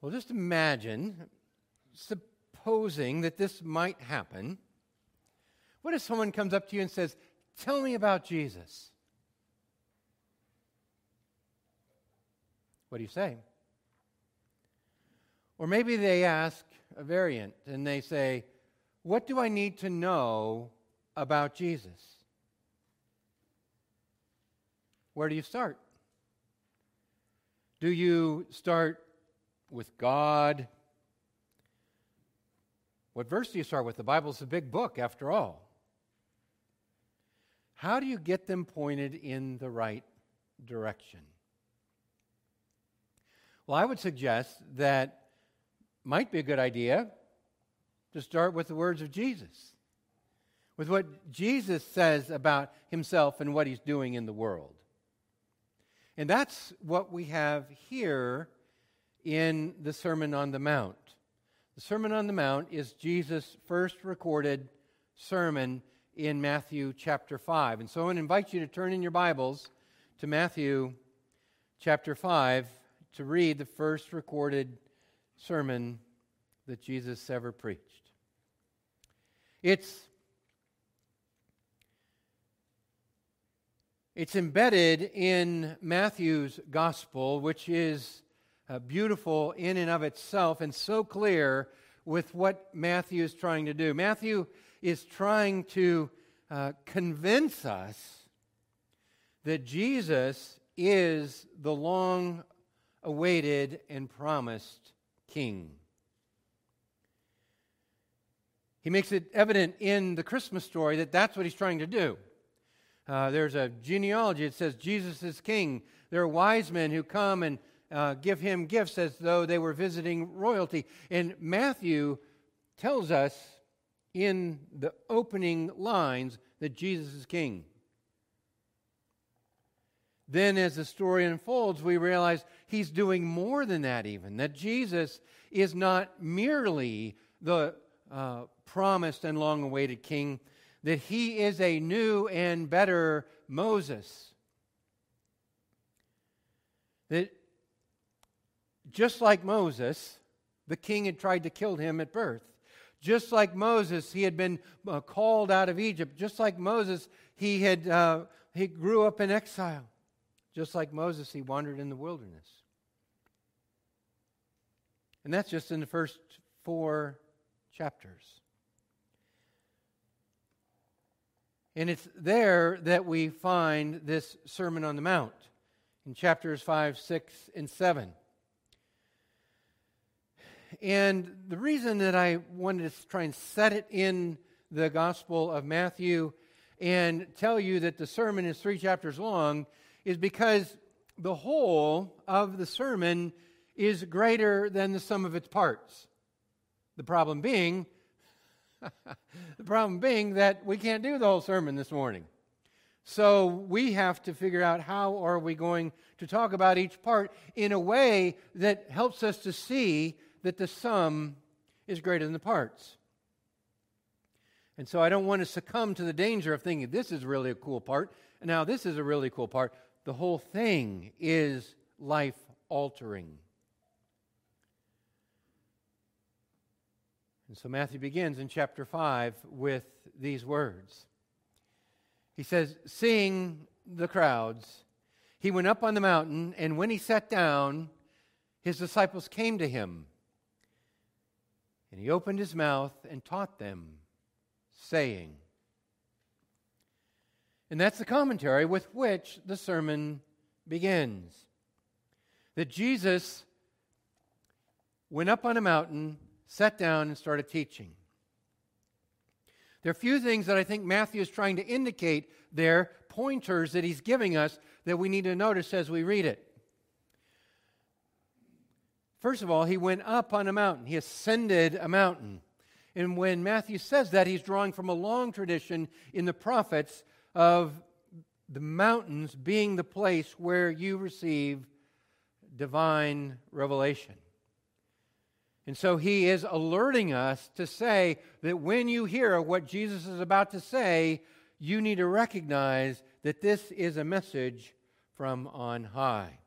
Well, just imagine, supposing that this might happen. What if someone comes up to you and says, Tell me about Jesus? What do you say? Or maybe they ask a variant and they say, What do I need to know about Jesus? Where do you start? Do you start with God? What verse do you start with? The Bible's a big book, after all. How do you get them pointed in the right direction? Well, I would suggest that might be a good idea to start with the words of Jesus, with what Jesus says about himself and what he's doing in the world. And that's what we have here in the Sermon on the Mount. The Sermon on the Mount is Jesus' first recorded sermon in Matthew chapter 5. And so I want to invite you to turn in your Bibles to Matthew chapter 5 to read the first recorded sermon that Jesus ever preached. It's It's embedded in Matthew's gospel, which is uh, beautiful in and of itself and so clear with what Matthew is trying to do. Matthew is trying to uh, convince us that Jesus is the long awaited and promised king. He makes it evident in the Christmas story that that's what he's trying to do. Uh, there's a genealogy that says Jesus is king. There are wise men who come and uh, give him gifts as though they were visiting royalty. And Matthew tells us in the opening lines that Jesus is king. Then, as the story unfolds, we realize he's doing more than that, even. That Jesus is not merely the uh, promised and long awaited king, that he is a new and better Moses. That just like Moses, the king had tried to kill him at birth. Just like Moses, he had been uh, called out of Egypt. Just like Moses, he had uh, he grew up in exile. Just like Moses, he wandered in the wilderness. And that's just in the first four chapters. And it's there that we find this Sermon on the Mount in chapters 5, 6, and 7. And the reason that I wanted to try and set it in the Gospel of Matthew and tell you that the sermon is three chapters long is because the whole of the sermon is greater than the sum of its parts. The problem being, the problem being that we can't do the whole sermon this morning. So we have to figure out how are we going to talk about each part in a way that helps us to see that the sum is greater than the parts. And so I don't want to succumb to the danger of thinking this is really a cool part, now this is a really cool part. The whole thing is life altering. And so Matthew begins in chapter 5 with these words. He says, Seeing the crowds, he went up on the mountain, and when he sat down, his disciples came to him. And he opened his mouth and taught them, saying, and that's the commentary with which the sermon begins. That Jesus went up on a mountain, sat down, and started teaching. There are a few things that I think Matthew is trying to indicate there, pointers that he's giving us that we need to notice as we read it. First of all, he went up on a mountain, he ascended a mountain. And when Matthew says that, he's drawing from a long tradition in the prophets of the mountains being the place where you receive divine revelation. And so he is alerting us to say that when you hear what Jesus is about to say, you need to recognize that this is a message from on high.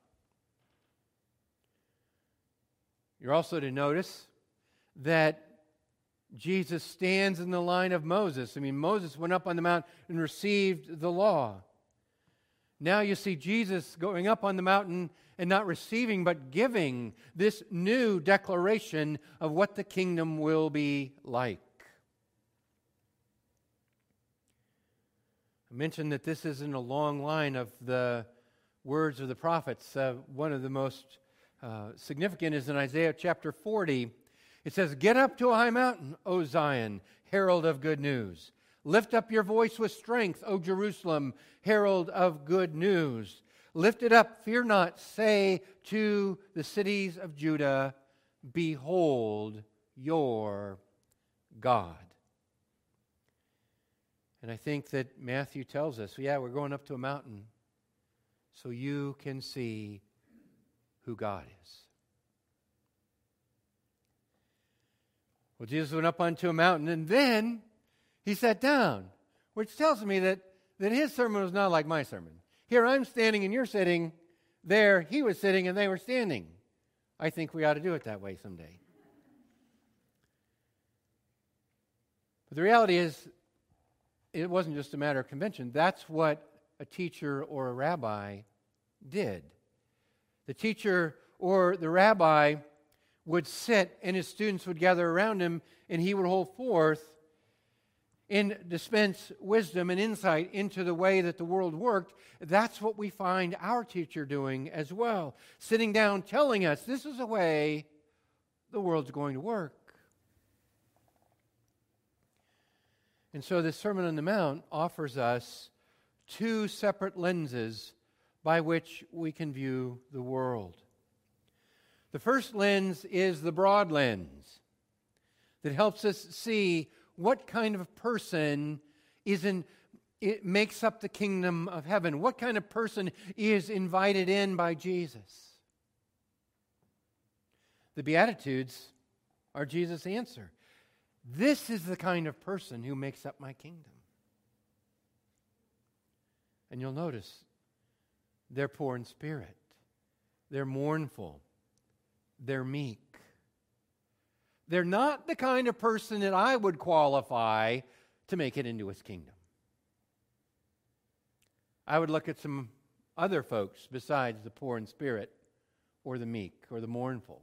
You're also to notice that Jesus stands in the line of Moses. I mean, Moses went up on the mount and received the law. Now you see Jesus going up on the mountain and not receiving, but giving this new declaration of what the kingdom will be like. I mentioned that this isn't a long line of the words of the prophets. Uh, one of the most uh, significant is in Isaiah chapter 40. It says, Get up to a high mountain, O Zion, herald of good news. Lift up your voice with strength, O Jerusalem, herald of good news. Lift it up, fear not. Say to the cities of Judah, Behold your God. And I think that Matthew tells us, yeah, we're going up to a mountain so you can see who God is. Well, Jesus went up onto a mountain and then he sat down, which tells me that, that his sermon was not like my sermon. Here I'm standing and you're sitting. There he was sitting and they were standing. I think we ought to do it that way someday. But the reality is, it wasn't just a matter of convention. That's what a teacher or a rabbi did. The teacher or the rabbi would sit and his students would gather around him and he would hold forth and dispense wisdom and insight into the way that the world worked. That's what we find our teacher doing as well. Sitting down telling us this is the way the world's going to work. And so, the Sermon on the Mount offers us two separate lenses by which we can view the world. The first lens is the broad lens that helps us see what kind of person is in it makes up the kingdom of heaven. What kind of person is invited in by Jesus? The Beatitudes are Jesus' answer. This is the kind of person who makes up my kingdom. And you'll notice they're poor in spirit, they're mournful, they're meek. They're not the kind of person that I would qualify to make it into his kingdom. I would look at some other folks besides the poor in spirit or the meek or the mournful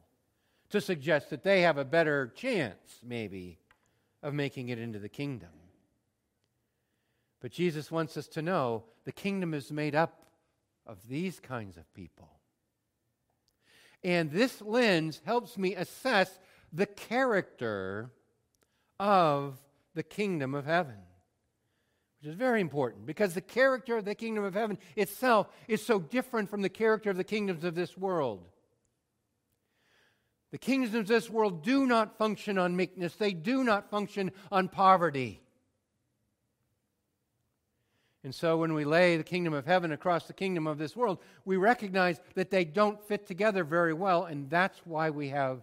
to suggest that they have a better chance, maybe, of making it into the kingdom. But Jesus wants us to know the kingdom is made up of these kinds of people. And this lens helps me assess the character of the kingdom of heaven, which is very important because the character of the kingdom of heaven itself is so different from the character of the kingdoms of this world. The kingdoms of this world do not function on meekness, they do not function on poverty. And so when we lay the kingdom of heaven across the kingdom of this world, we recognize that they don't fit together very well, and that's why we have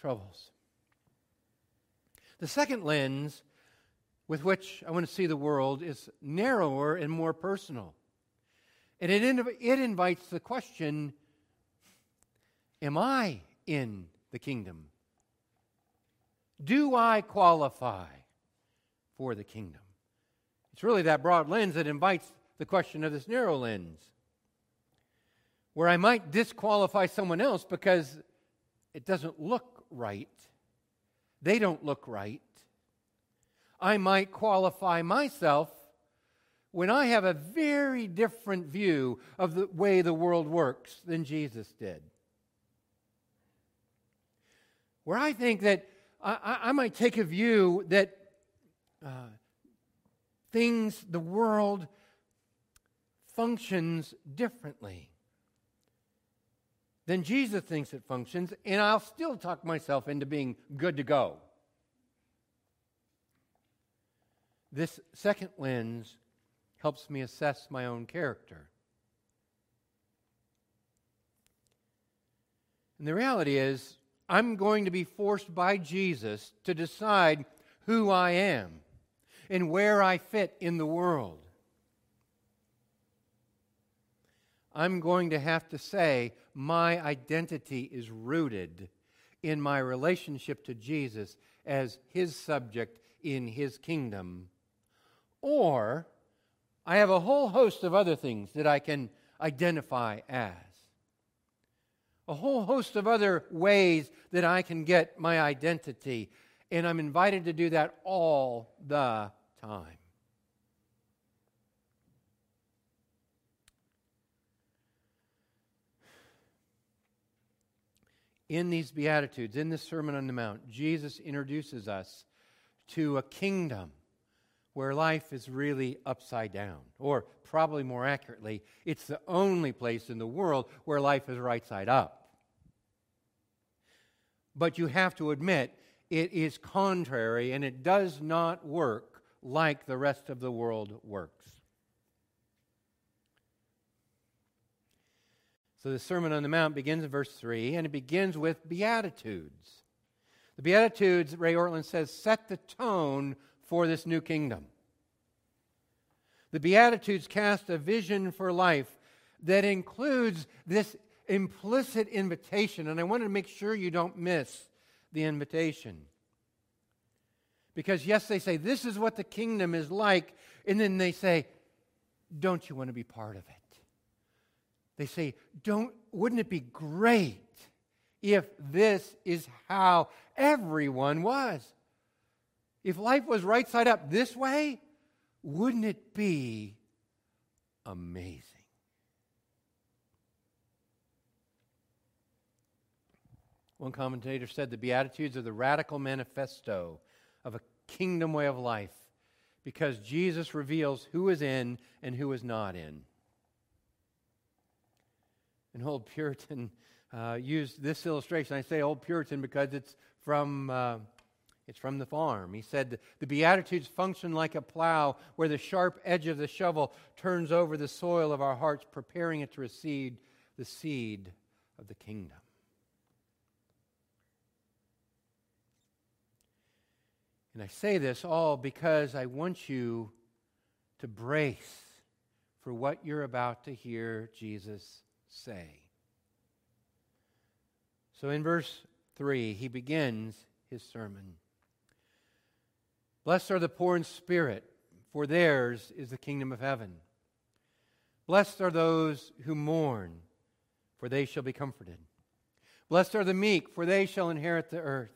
troubles. The second lens with which I want to see the world is narrower and more personal. And it, it invites the question Am I in the kingdom? Do I qualify for the kingdom? It's really that broad lens that invites the question of this narrow lens, where I might disqualify someone else because it doesn't look right. They don't look right. I might qualify myself when I have a very different view of the way the world works than Jesus did where I think that I, I might take a view that uh, things, the world, functions differently than Jesus thinks it functions, and I'll still talk myself into being good to go. This second lens helps me assess my own character. And the reality is, I'm going to be forced by Jesus to decide who I am and where I fit in the world. I'm going to have to say my identity is rooted in my relationship to Jesus as his subject in his kingdom. Or I have a whole host of other things that I can identify as. A whole host of other ways that I can get my identity. And I'm invited to do that all the time. in these Beatitudes, in this Sermon on the Mount, Jesus introduces us to a kingdom where life is really upside down. Or, probably more accurately, it's the only place in the world where life is right side up. But you have to admit, it is contrary and it does not work like the rest of the world works. So the Sermon on the Mount begins in verse 3, and it begins with Beatitudes. The Beatitudes, Ray Ortlund says, set the tone for this new kingdom. The Beatitudes cast a vision for life that includes this implicit invitation, and I want to make sure you don't miss the invitation. Because, yes, they say, this is what the kingdom is like, and then they say, don't you want to be part of it? They say, Don't, wouldn't it be great if this is how everyone was? If life was right side up this way, wouldn't it be amazing? One commentator said the Beatitudes are the radical manifesto of a kingdom way of life because Jesus reveals who is in and who is not in. An old Puritan uh, used this illustration. I say old Puritan because it's from, uh, it's from the farm. He said, The Beatitudes function like a plow where the sharp edge of the shovel turns over the soil of our hearts, preparing it to receive the seed of the kingdom. And I say this all because I want you to brace for what you're about to hear Jesus say. So in verse 3, he begins his sermon. Blessed are the poor in spirit, for theirs is the kingdom of heaven. Blessed are those who mourn, for they shall be comforted. Blessed are the meek, for they shall inherit the earth.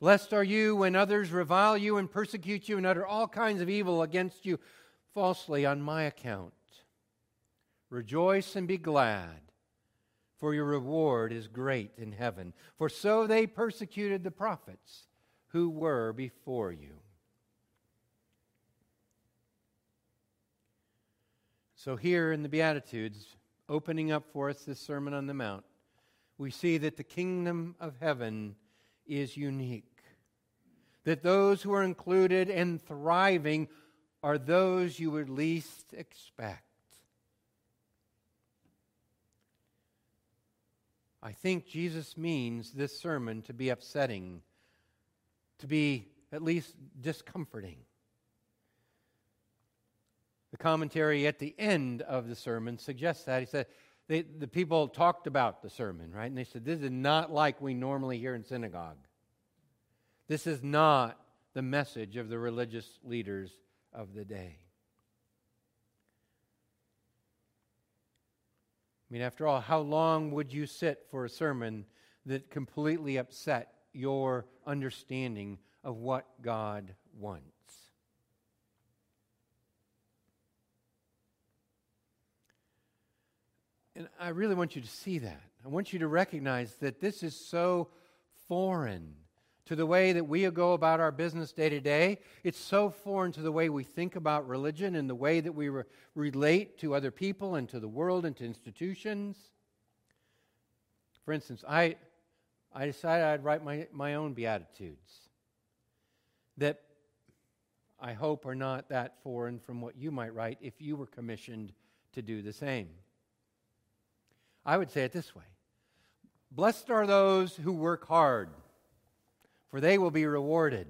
Blessed are you when others revile you and persecute you and utter all kinds of evil against you falsely on my account. Rejoice and be glad for your reward is great in heaven. For so they persecuted the prophets who were before you. So, here in the Beatitudes, opening up for us this Sermon on the Mount, we see that the kingdom of heaven is unique. That those who are included and thriving are those you would least expect. I think Jesus means this sermon to be upsetting, to be at least discomforting. The commentary at the end of the sermon suggests that. He said, they, the people talked about the sermon, right? And they said, This is not like we normally hear in synagogue. This is not the message of the religious leaders of the day. I mean, after all, how long would you sit for a sermon that completely upset your understanding of what God wants? And I really want you to see that. I want you to recognize that this is so foreign to the way that we go about our business day to day. It's so foreign to the way we think about religion and the way that we re- relate to other people and to the world and to institutions. For instance, I, I decided I'd write my, my own Beatitudes that I hope are not that foreign from what you might write if you were commissioned to do the same. I would say it this way Blessed are those who work hard, for they will be rewarded.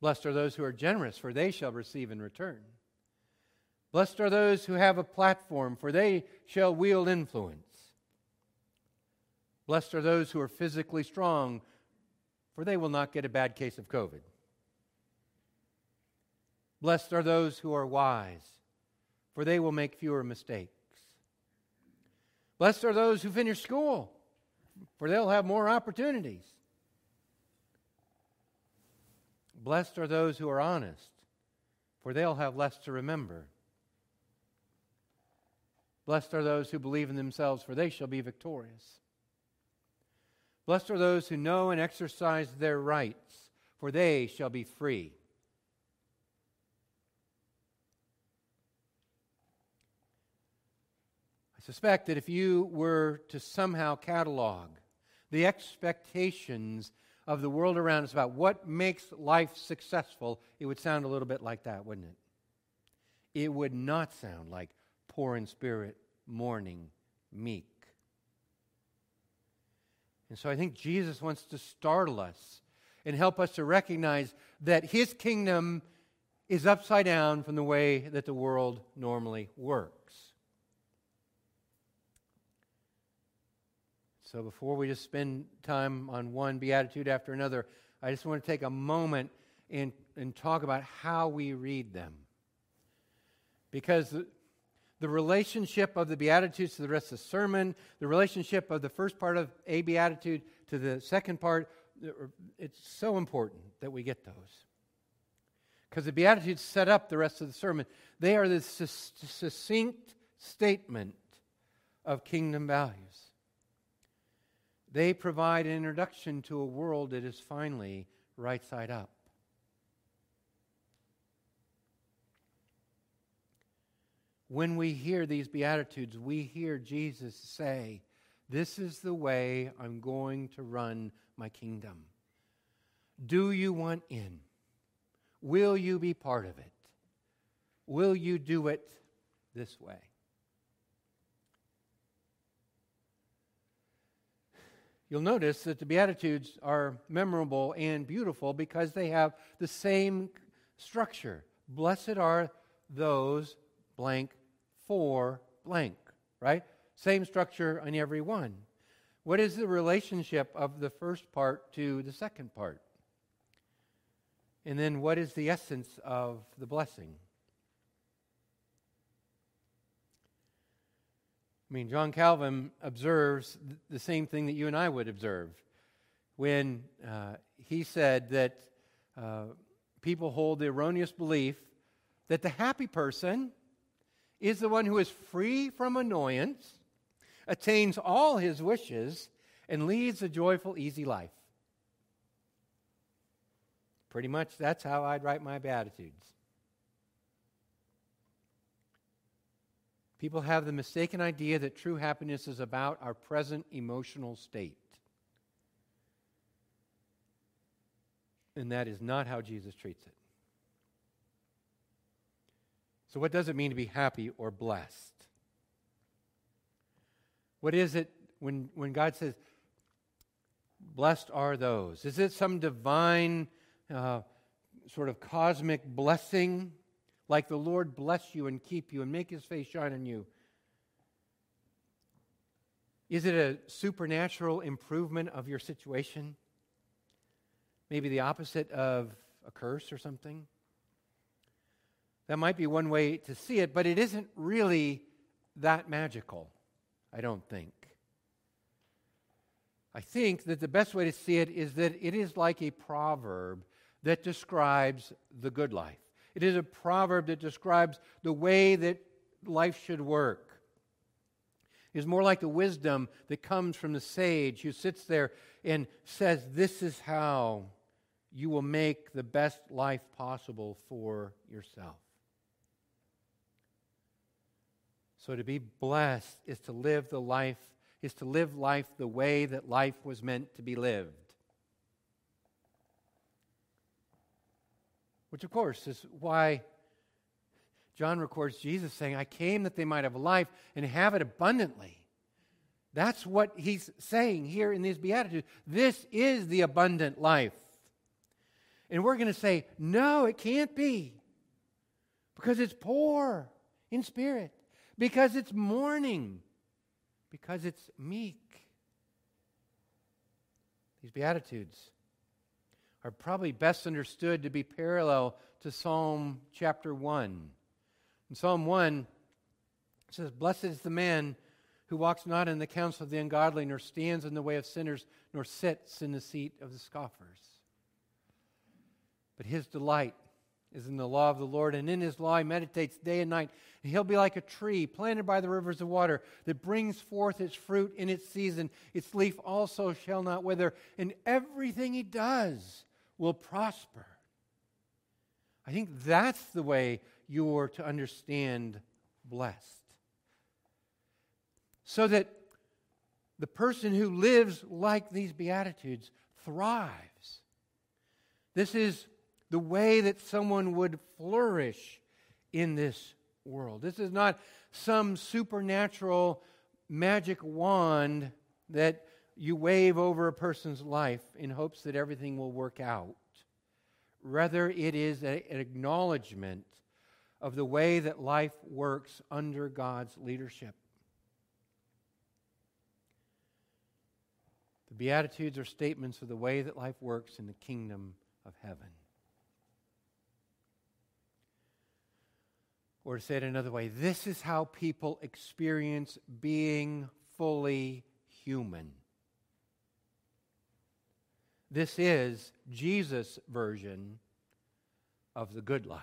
Blessed are those who are generous, for they shall receive in return. Blessed are those who have a platform, for they shall wield influence. Blessed are those who are physically strong, for they will not get a bad case of COVID. Blessed are those who are wise, for they will make fewer mistakes. Blessed are those who finish school, for they'll have more opportunities. Blessed are those who are honest, for they'll have less to remember. Blessed are those who believe in themselves, for they shall be victorious. Blessed are those who know and exercise their rights, for they shall be free. Suspect that if you were to somehow catalog the expectations of the world around us about what makes life successful, it would sound a little bit like that, wouldn't it? It would not sound like poor in spirit, mourning, meek. And so I think Jesus wants to startle us and help us to recognize that his kingdom is upside down from the way that the world normally works. So before we just spend time on one beatitude after another, I just want to take a moment and, and talk about how we read them. Because the relationship of the Beatitudes to the rest of the sermon, the relationship of the first part of a Beatitude to the second part, it's so important that we get those. Because the Beatitudes set up the rest of the sermon. They are the succinct statement of kingdom values. They provide an introduction to a world that is finally right side up. when we hear these Beatitudes, we hear Jesus say, This is the way I'm going to run my kingdom. Do you want in? Will you be part of it? Will you do it this way? You'll notice that the Beatitudes are memorable and beautiful because they have the same structure. Blessed are those blank for blank, right? Same structure on every one. What is the relationship of the first part to the second part? And then what is the essence of the blessing? I mean, John Calvin observes the same thing that you and I would observe when uh, he said that uh, people hold the erroneous belief that the happy person is the one who is free from annoyance, attains all his wishes, and leads a joyful, easy life. Pretty much that's how I'd write my Beatitudes. People have the mistaken idea that true happiness is about our present emotional state. And that is not how Jesus treats it. So, what does it mean to be happy or blessed? What is it when, when God says, blessed are those? Is it some divine uh, sort of cosmic blessing, like the Lord bless you and keep you and make his face shine on you? Is it a supernatural improvement of your situation? Maybe the opposite of a curse or something? That might be one way to see it, but it isn't really that magical, I don't think. I think that the best way to see it is that it is like a proverb that describes the good life. It is a proverb that describes the way that life should work. It is more like the wisdom that comes from the sage who sits there and says, This is how you will make the best life possible for yourself. So to be blessed is to live the life is to live life the way that life was meant to be lived. Which, of course, is why John records Jesus saying, I came that they might have life and have it abundantly. That's what he's saying here in these Beatitudes. This is the abundant life. And we're going to say, no, it can't be. Because it's poor in spirit, because it's mourning, because it's meek. These Beatitudes are probably best understood to be parallel to Psalm chapter 1. In Psalm 1, it says, Blessed is the man who walks not in the counsel of the ungodly, nor stands in the way of sinners, nor sits in the seat of the scoffers. But his delight is in the law of the Lord, and in his law he meditates day and night. And he'll be like a tree planted by the rivers of water that brings forth its fruit in its season. Its leaf also shall not wither, and everything he does will prosper. I think that's the way you're to understand blessed. So that the person who lives like these Beatitudes thrives. This is the way that someone would flourish in this world. This is not some supernatural magic wand that you wave over a person's life in hopes that everything will work out. Rather, it is a, an acknowledgement of the way that life works under God's leadership. The Beatitudes are statements of the way that life works in the kingdom of heaven. Or to say it another way, this is how people experience being fully human. This is Jesus' version of the good life.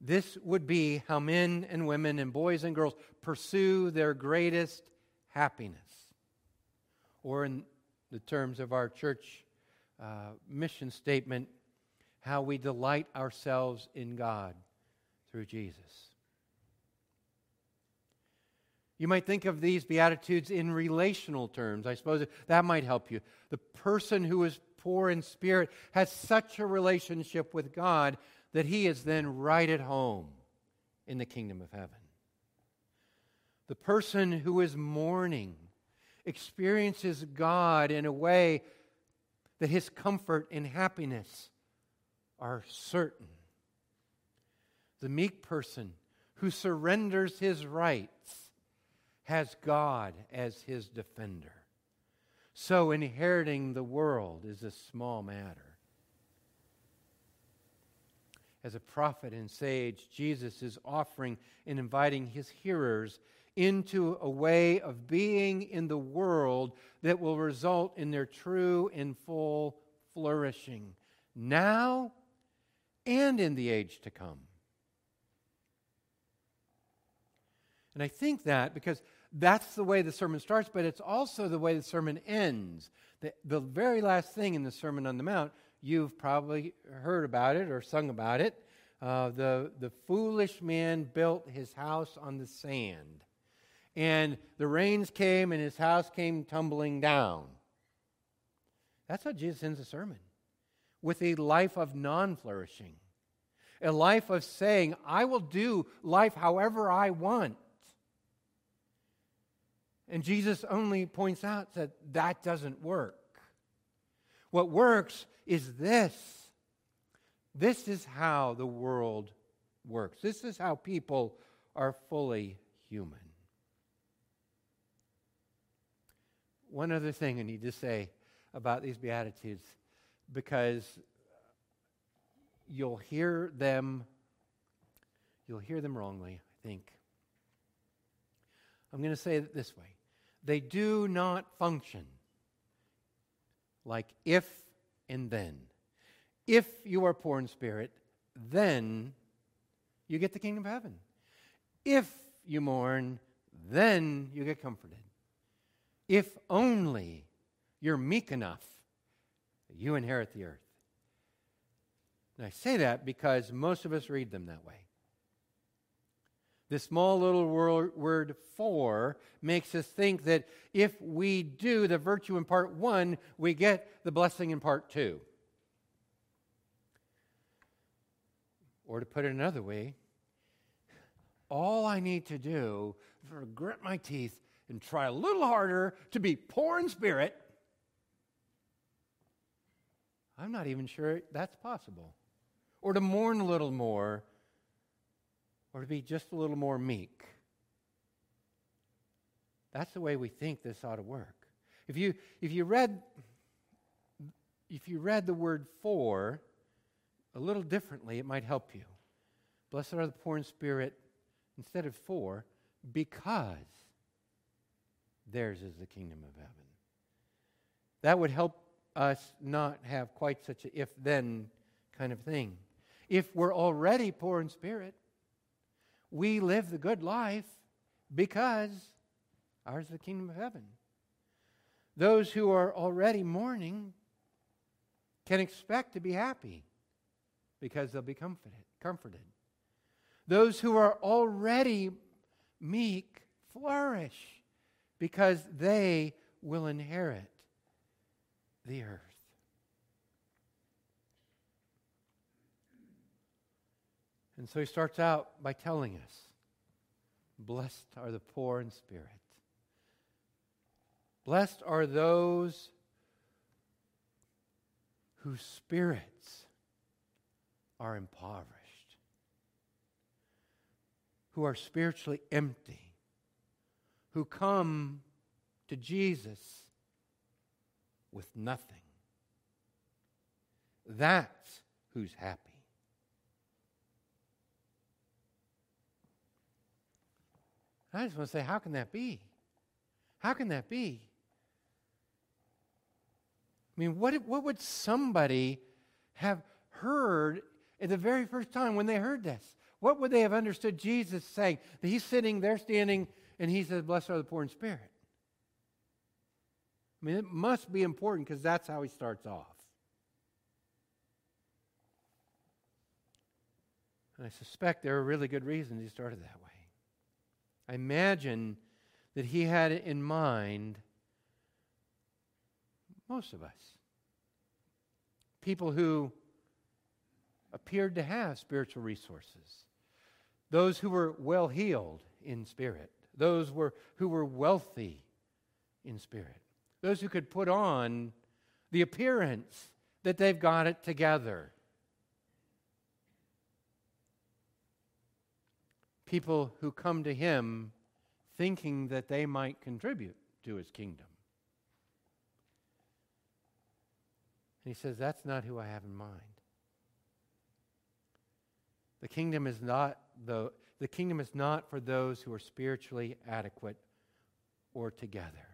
This would be how men and women and boys and girls pursue their greatest happiness. Or, in the terms of our church uh, mission statement, how we delight ourselves in God through Jesus. You might think of these Beatitudes in relational terms. I suppose that might help you. The person who is poor in spirit has such a relationship with God that he is then right at home in the kingdom of heaven. The person who is mourning experiences God in a way that his comfort and happiness are certain. The meek person who surrenders his rights has God as his defender. So inheriting the world is a small matter. As a prophet and sage, Jesus is offering and inviting his hearers into a way of being in the world that will result in their true and full flourishing now and in the age to come. And I think that because that's the way the sermon starts, but it's also the way the sermon ends. The, the very last thing in the Sermon on the Mount, you've probably heard about it or sung about it. Uh, the, the foolish man built his house on the sand, and the rains came and his house came tumbling down. That's how Jesus ends the sermon with a life of non flourishing, a life of saying, I will do life however I want. And Jesus only points out that that doesn't work. What works is this. This is how the world works. This is how people are fully human. One other thing I need to say about these Beatitudes because you'll hear them you'll hear them wrongly, I think. I'm going to say it this way. They do not function like if and then. If you are poor in spirit, then you get the kingdom of heaven. If you mourn, then you get comforted. If only you're meek enough you inherit the earth. And I say that because most of us read them that way. The small little word, word for makes us think that if we do the virtue in part one, we get the blessing in part two. Or to put it another way, all I need to do is grit my teeth and try a little harder to be poor in spirit. I'm not even sure that's possible. Or to mourn a little more or to be just a little more meek. That's the way we think this ought to work. If you, if you read if you read the word for a little differently, it might help you. Blessed are the poor in spirit, instead of for, because theirs is the kingdom of heaven. That would help us not have quite such a if then kind of thing. If we're already poor in spirit, we live the good life because ours is the kingdom of heaven. Those who are already mourning can expect to be happy because they'll be comforted. comforted. Those who are already meek flourish because they will inherit the earth. And so he starts out by telling us Blessed are the poor in spirit. Blessed are those whose spirits are impoverished, who are spiritually empty, who come to Jesus with nothing. That's who's happy. I just want to say, how can that be? How can that be? I mean, what, what would somebody have heard at the very first time when they heard this? What would they have understood Jesus saying? That he's sitting there standing and he says, Blessed are the poor in spirit. I mean, it must be important because that's how he starts off. And I suspect there are really good reasons he started that way. I imagine that he had in mind most of us. People who appeared to have spiritual resources, those who were well heeled in spirit, those were, who were wealthy in spirit, those who could put on the appearance that they've got it together. People who come to him thinking that they might contribute to his kingdom. And he says, That's not who I have in mind. The kingdom is not the, the kingdom is not for those who are spiritually adequate or together.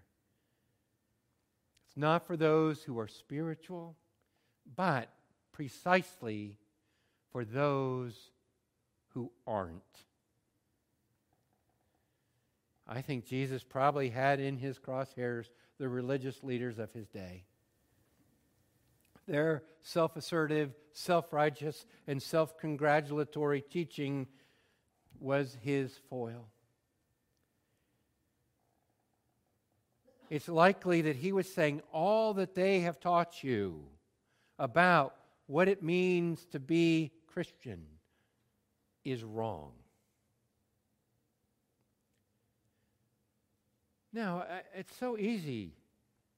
It's not for those who are spiritual, but precisely for those who aren't. I think Jesus probably had in his crosshairs the religious leaders of his day. Their self assertive, self righteous, and self congratulatory teaching was his foil. It's likely that he was saying all that they have taught you about what it means to be Christian is wrong. Now, it's so easy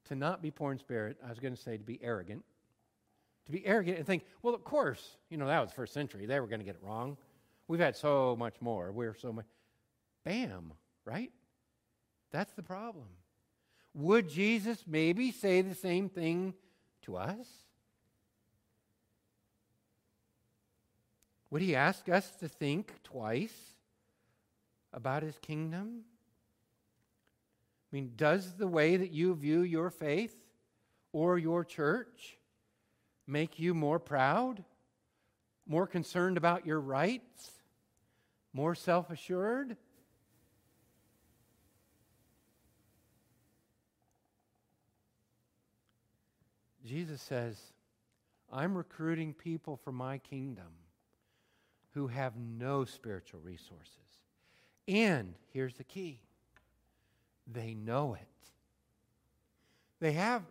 to not be poor in spirit. I was going to say to be arrogant. To be arrogant and think, well, of course, you know, that was first century. They were going to get it wrong. We've had so much more. We're so much. Bam, right? That's the problem. Would Jesus maybe say the same thing to us? Would he ask us to think twice about his kingdom? I mean, does the way that you view your faith or your church make you more proud, more concerned about your rights, more self assured? Jesus says, I'm recruiting people for my kingdom who have no spiritual resources And here's the key they know it. They have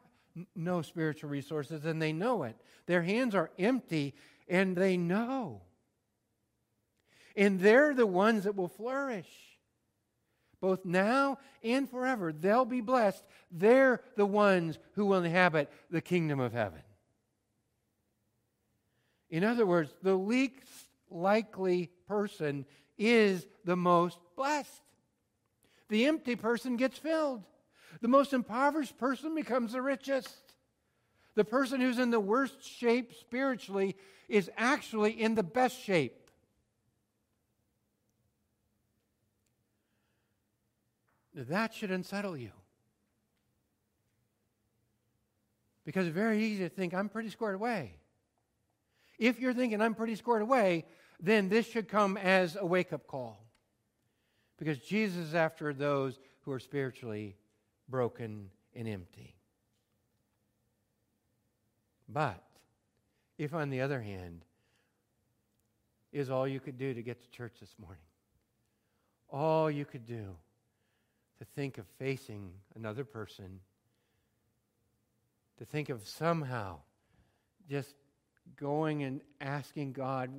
no spiritual resources and they know it. Their hands are empty and they know. And they're the ones that will flourish. Both now and forever, they'll be blessed. They're the ones who will inhabit the kingdom of heaven. In other words, the least likely person is the most blessed. The empty person gets filled. The most impoverished person becomes the richest. The person who's in the worst shape spiritually is actually in the best shape. That should unsettle you. Because it's very easy to think, I'm pretty squared away. If you're thinking, I'm pretty squared away, then this should come as a wake up call. Because Jesus is after those who are spiritually broken and empty. But if, on the other hand, is all you could do to get to church this morning, all you could do to think of facing another person, to think of somehow just going and asking God,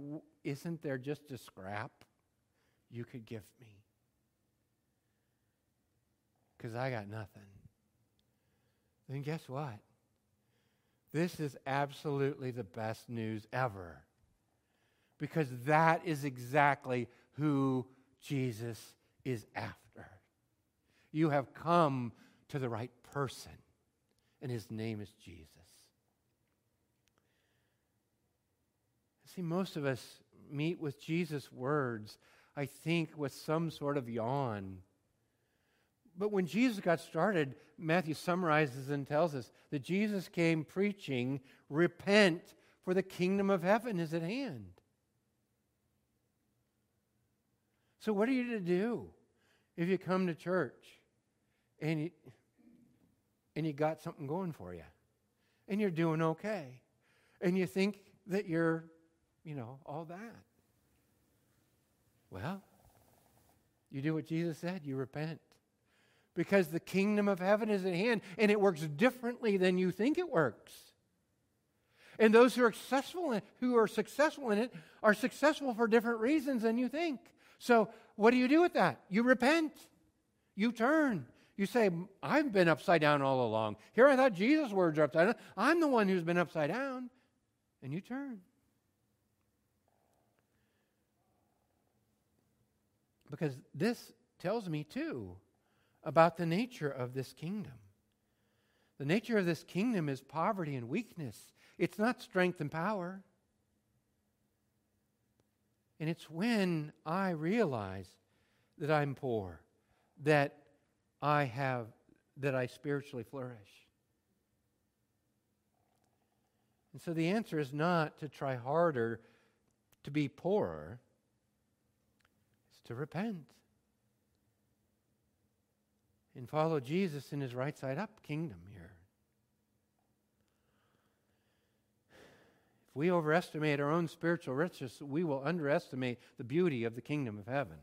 isn't there just a scrap you could give me? Because I got nothing. Then guess what? This is absolutely the best news ever. Because that is exactly who Jesus is after. You have come to the right person, and his name is Jesus. See, most of us meet with Jesus' words, I think, with some sort of yawn. But when Jesus got started, Matthew summarizes and tells us that Jesus came preaching, Repent, for the kingdom of heaven is at hand. So, what are you to do if you come to church and you, and you got something going for you and you're doing okay and you think that you're, you know, all that? Well, you do what Jesus said you repent because the kingdom of heaven is at hand and it works differently than you think it works. And those who are successful in, who are successful in it are successful for different reasons than you think. So, what do you do with that? You repent. You turn. You say, I've been upside down all along. Here I thought Jesus' words are upside down. I'm the one who's been upside down. And you turn. Because this tells me, too, about the nature of this kingdom. The nature of this kingdom is poverty and weakness, it's not strength and power. And it's when I realize that I'm poor, that I have, that I spiritually flourish. And so the answer is not to try harder to be poorer, it's to repent and follow Jesus in his right side up kingdom here. If we overestimate our own spiritual riches, we will underestimate the beauty of the kingdom of heaven.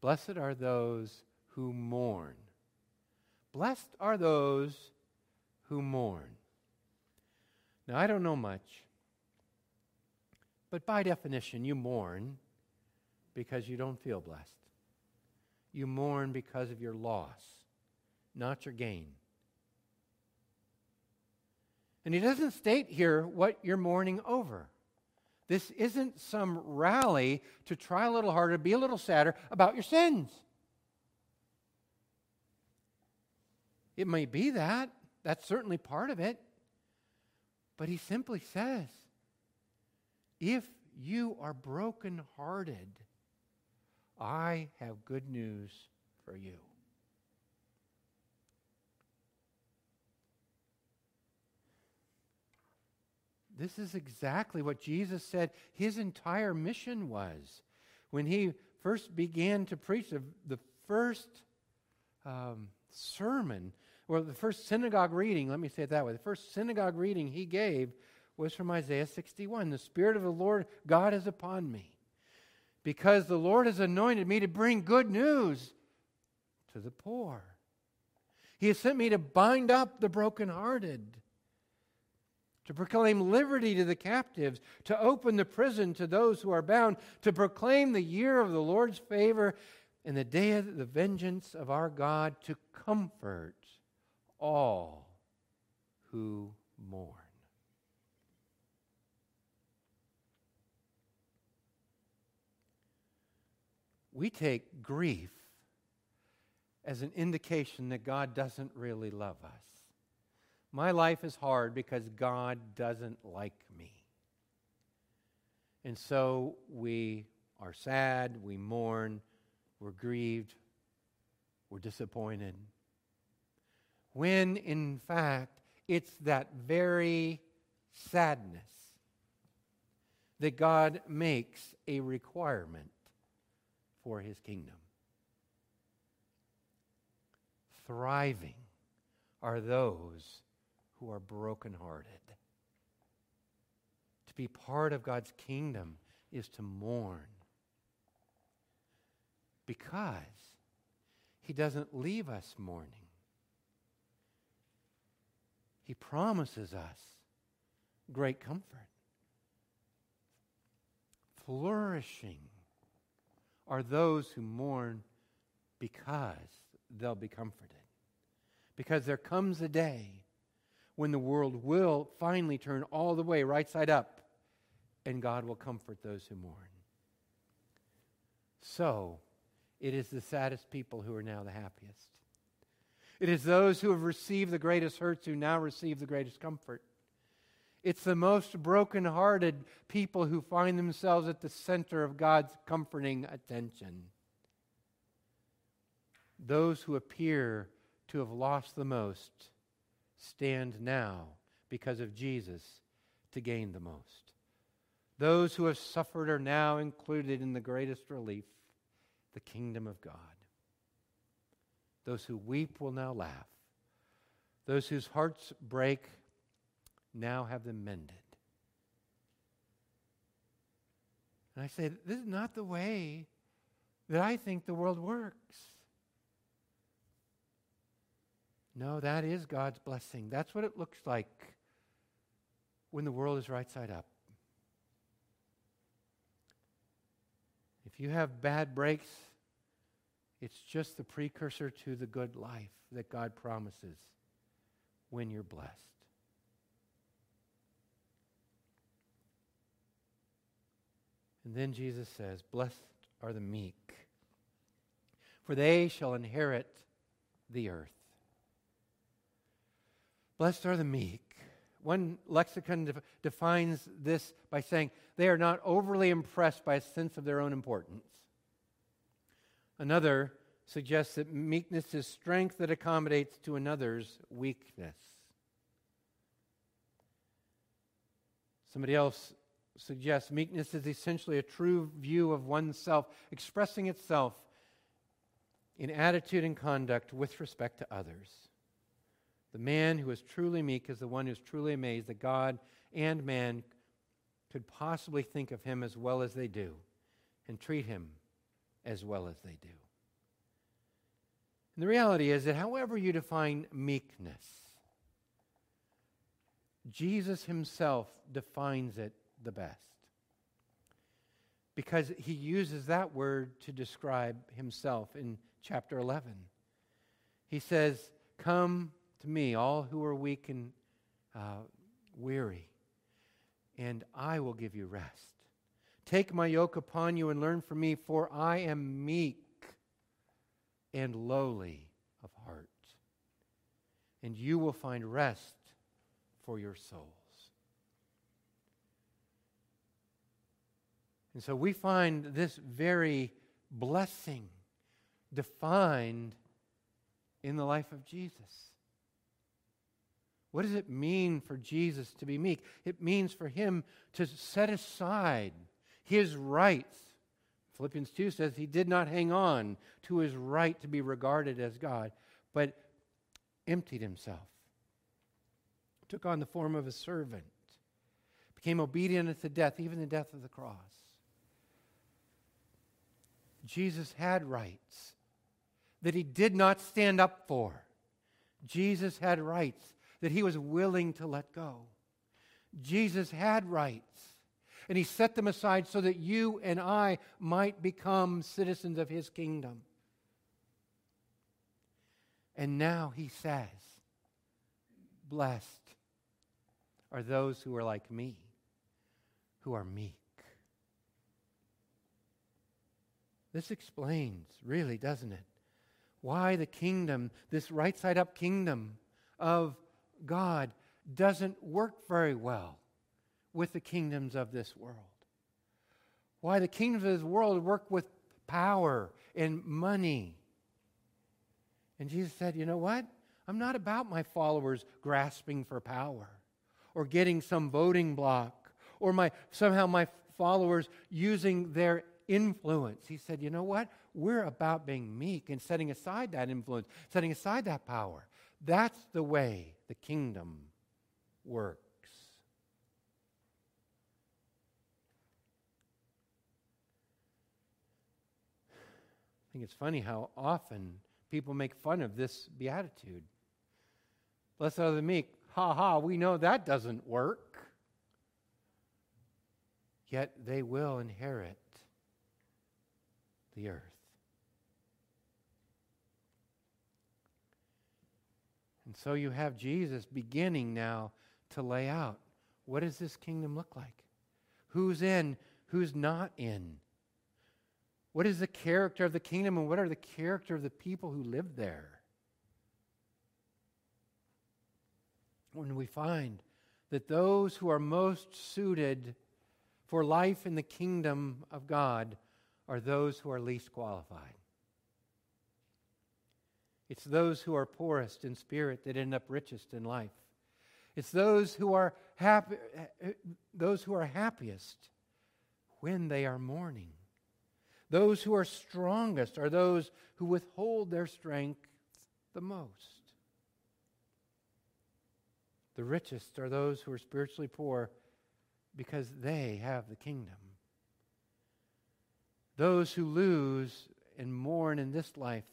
Blessed are those who mourn. Blessed are those who mourn. Now, I don't know much, but by definition, you mourn because you don't feel blessed. You mourn because of your loss, not your gain. And he doesn't state here what you're mourning over. This isn't some rally to try a little harder, be a little sadder about your sins. It may be that. That's certainly part of it. But he simply says if you are brokenhearted, I have good news for you. This is exactly what Jesus said his entire mission was. When he first began to preach, the, the first um, sermon, or the first synagogue reading, let me say it that way, the first synagogue reading he gave was from Isaiah 61. The Spirit of the Lord God is upon me, because the Lord has anointed me to bring good news to the poor. He has sent me to bind up the brokenhearted, to proclaim liberty to the captives, to open the prison to those who are bound, to proclaim the year of the Lord's favor and the day of the vengeance of our God, to comfort all who mourn. We take grief as an indication that God doesn't really love us. My life is hard because God doesn't like me. And so we are sad, we mourn, we're grieved, we're disappointed. When in fact, it's that very sadness that God makes a requirement for his kingdom. Thriving are those who are brokenhearted. To be part of God's kingdom is to mourn because he doesn't leave us mourning. He promises us great comfort, flourishing are those who mourn because they'll be comforted. Because there comes a day when the world will finally turn all the way right side up and God will comfort those who mourn. So, it is the saddest people who are now the happiest. It is those who have received the greatest hurts who now receive the greatest comfort. It's the most broken-hearted people who find themselves at the center of God's comforting attention. Those who appear to have lost the most stand now because of Jesus to gain the most. Those who have suffered are now included in the greatest relief, the kingdom of God. Those who weep will now laugh. Those whose hearts break now have them mended. And I say, this is not the way that I think the world works. No, that is God's blessing. That's what it looks like when the world is right side up. If you have bad breaks, it's just the precursor to the good life that God promises when you're blessed. And then Jesus says, Blessed are the meek, for they shall inherit the earth. Blessed are the meek. One lexicon de- defines this by saying they are not overly impressed by a sense of their own importance. Another suggests that meekness is strength that accommodates to another's weakness. Somebody else suggests meekness is essentially a true view of oneself, expressing itself in attitude and conduct with respect to others. The man who is truly meek is the one who is truly amazed that God and man could possibly think of him as well as they do and treat him as well as they do. And the reality is that however you define meekness, Jesus himself defines it the best. Because he uses that word to describe himself in chapter 11. He says, Come to me, all who are weak and uh, weary, and I will give you rest. Take my yoke upon you and learn from me, for I am meek and lowly of heart, and you will find rest for your souls. And so we find this very blessing defined in the life of Jesus. What does it mean for Jesus to be meek? It means for him to set aside his rights. Philippians 2 says he did not hang on to his right to be regarded as God, but emptied himself, took on the form of a servant, became obedient unto death, even the death of the cross. Jesus had rights that he did not stand up for. Jesus had rights that he was willing to let go. Jesus had rights, and he set them aside so that you and I might become citizens of his kingdom. And now he says, Blessed are those who are like me, who are meek. This explains, really, doesn't it, why the kingdom, this right side up kingdom of God, doesn't work very well with the kingdoms of this world. Why the kingdoms of this world work with power and money. And Jesus said, You know what? I'm not about my followers grasping for power or getting some voting block or my somehow my followers using their influence. He said, You know what? We're about being meek and setting aside that influence, setting aside that power. That's the way the kingdom works. I think it's funny how often people make fun of this beatitude. Blessed are the meek. Ha ha, we know that doesn't work. Yet they will inherit the earth. And so you have Jesus beginning now to lay out what does this kingdom look like? Who's in, who's not in? What is the character of the kingdom and what are the character of the people who live there? When we find that those who are most suited for life in the kingdom of God are those who are least qualified. It's those who are poorest in spirit that end up richest in life. It's those who are happy, eh, those who are happiest when they are mourning. Those who are strongest are those who withhold their strength the most. The richest are those who are spiritually poor because they have the kingdom. Those who lose and mourn in this life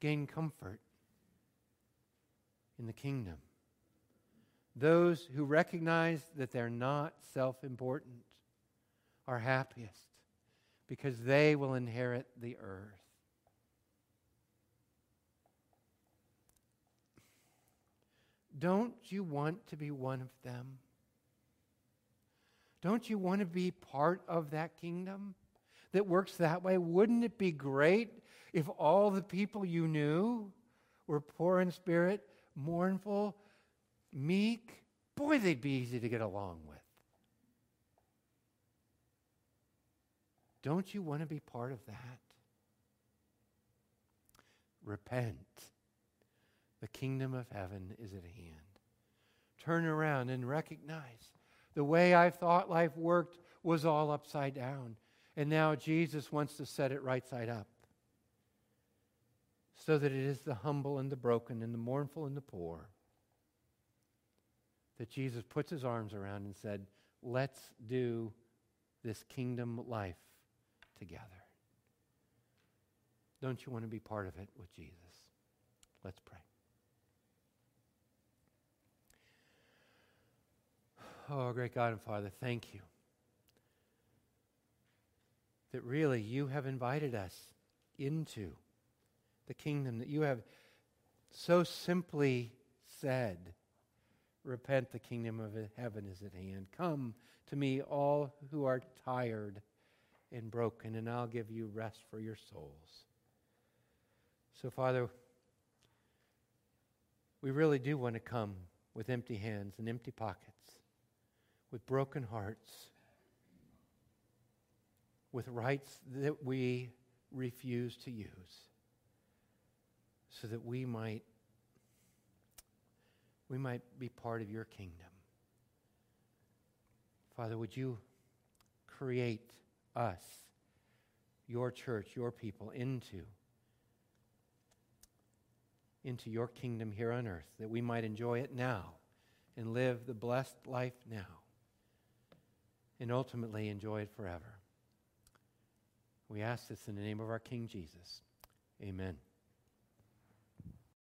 gain comfort in the kingdom. Those who recognize that they're not self important are happiest because they will inherit the earth. Don't you want to be one of them? Don't you want to be part of that kingdom? That works that way? Wouldn't it be great if all the people you knew were poor in spirit, mournful, meek? Boy, they'd be easy to get along with. Don't you want to be part of that? Repent. The kingdom of heaven is at hand. Turn around and recognize the way I thought life worked was all upside down. And now Jesus wants to set it right side up so that it is the humble and the broken and the mournful and the poor that Jesus puts his arms around and said, Let's do this kingdom life together. Don't you want to be part of it with Jesus? Let's pray. Oh, great God and Father, thank you that really you have invited us into the kingdom, that you have so simply said, Repent, the kingdom of heaven is at hand. Come to me, all who are tired and broken, and I'll give you rest for your souls. So, Father, we really do want to come with empty hands and empty pockets, with broken hearts with rights that we refuse to use so that we might we might be part of your kingdom. Father, would you create us, your church, your people into into your kingdom here on earth that we might enjoy it now and live the blessed life now and ultimately enjoy it forever. We ask this in the name of our King Jesus. Amen.